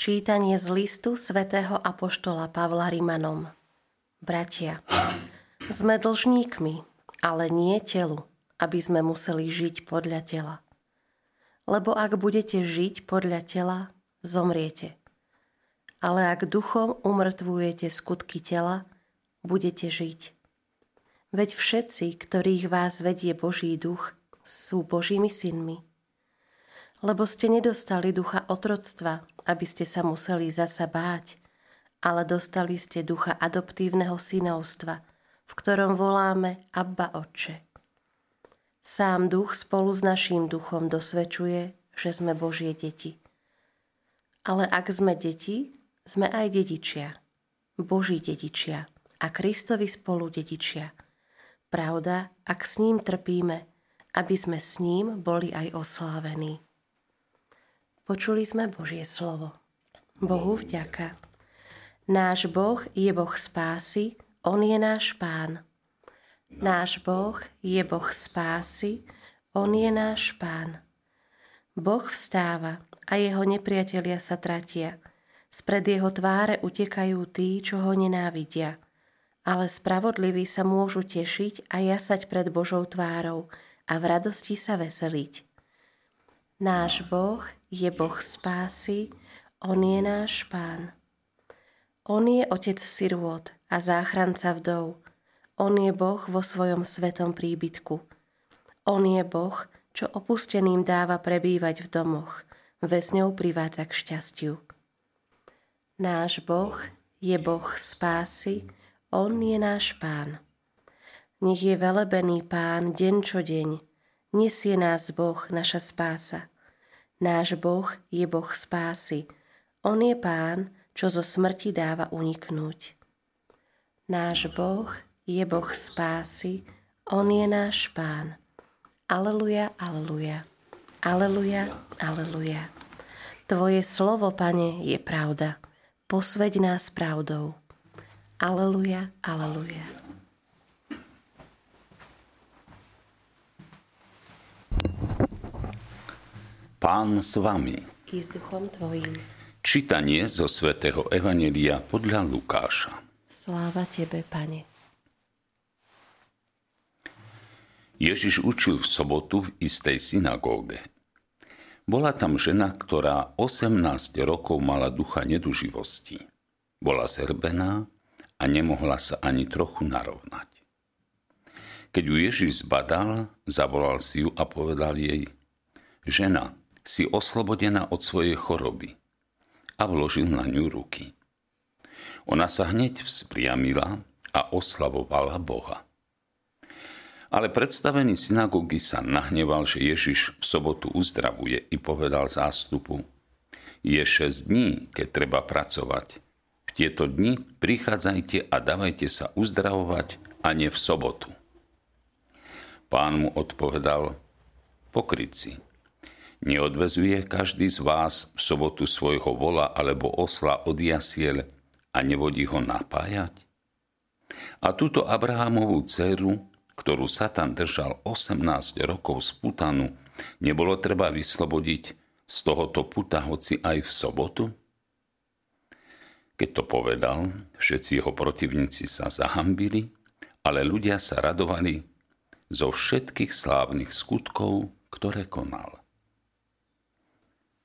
Čítanie z listu svätého Apoštola Pavla Rimanom. Bratia, sme dlžníkmi, ale nie telu, aby sme museli žiť podľa tela. Lebo ak budete žiť podľa tela, zomriete. Ale ak duchom umrtvujete skutky tela, budete žiť. Veď všetci, ktorých vás vedie Boží duch, sú Božími synmi lebo ste nedostali ducha otroctva, aby ste sa museli zasa báť, ale dostali ste ducha adoptívneho synovstva, v ktorom voláme Abba Otče. Sám duch spolu s naším duchom dosvedčuje, že sme Božie deti. Ale ak sme deti, sme aj dedičia, Boží dedičia a Kristovi spolu dedičia. Pravda, ak s ním trpíme, aby sme s ním boli aj oslávení. Počuli sme Božie slovo. Bohu vďaka. Náš Boh je Boh spásy, On je náš Pán. Náš Boh je Boh spásy, On je náš Pán. Boh vstáva a jeho nepriatelia sa tratia. Spred jeho tváre utekajú tí, čo ho nenávidia. Ale spravodliví sa môžu tešiť a jasať pred Božou tvárou a v radosti sa veseliť. Náš Boh je Boh spásy, On je náš Pán. On je Otec sirôt a záchranca vdov. On je Boh vo svojom svetom príbytku. On je Boh, čo opusteným dáva prebývať v domoch, väzňou privádza k šťastiu. Náš Boh je Boh spásy, On je náš Pán. Nech je velebený Pán deň čo deň, nesie nás Boh, naša spása. Náš Boh je Boh spásy. On je Pán, čo zo smrti dáva uniknúť. Náš Boh je Boh spásy. On je náš Pán. Aleluja, aleluja. Aleluja, aleluja. Tvoje slovo, Pane, je pravda. Posveď nás pravdou. Aleluja, aleluja. Pán s vami. I s duchom tvojim. Čítanie zo svätého Evanelia podľa Lukáša. Sláva tebe, Pane. Ježiš učil v sobotu v istej synagóge. Bola tam žena, ktorá 18 rokov mala ducha neduživosti. Bola zerbená a nemohla sa ani trochu narovnať. Keď ju Ježiš zbadal, zavolal si ju a povedal jej, žena, si oslobodená od svojej choroby a vložil na ňu ruky. Ona sa hneď vzpriamila a oslavovala Boha. Ale predstavený synagógy sa nahneval, že Ježiš v sobotu uzdravuje i povedal zástupu, je 6 dní, keď treba pracovať. V tieto dni prichádzajte a dávajte sa uzdravovať a nie v sobotu. Pán mu odpovedal, pokryci, Neodvezuje každý z vás v sobotu svojho vola alebo osla od jasiel a nevodí ho napájať? A túto Abrahamovú dceru, ktorú Satan držal 18 rokov z putanu, nebolo treba vyslobodiť z tohoto puta hoci aj v sobotu? Keď to povedal, všetci jeho protivníci sa zahambili, ale ľudia sa radovali zo všetkých slávnych skutkov, ktoré konal.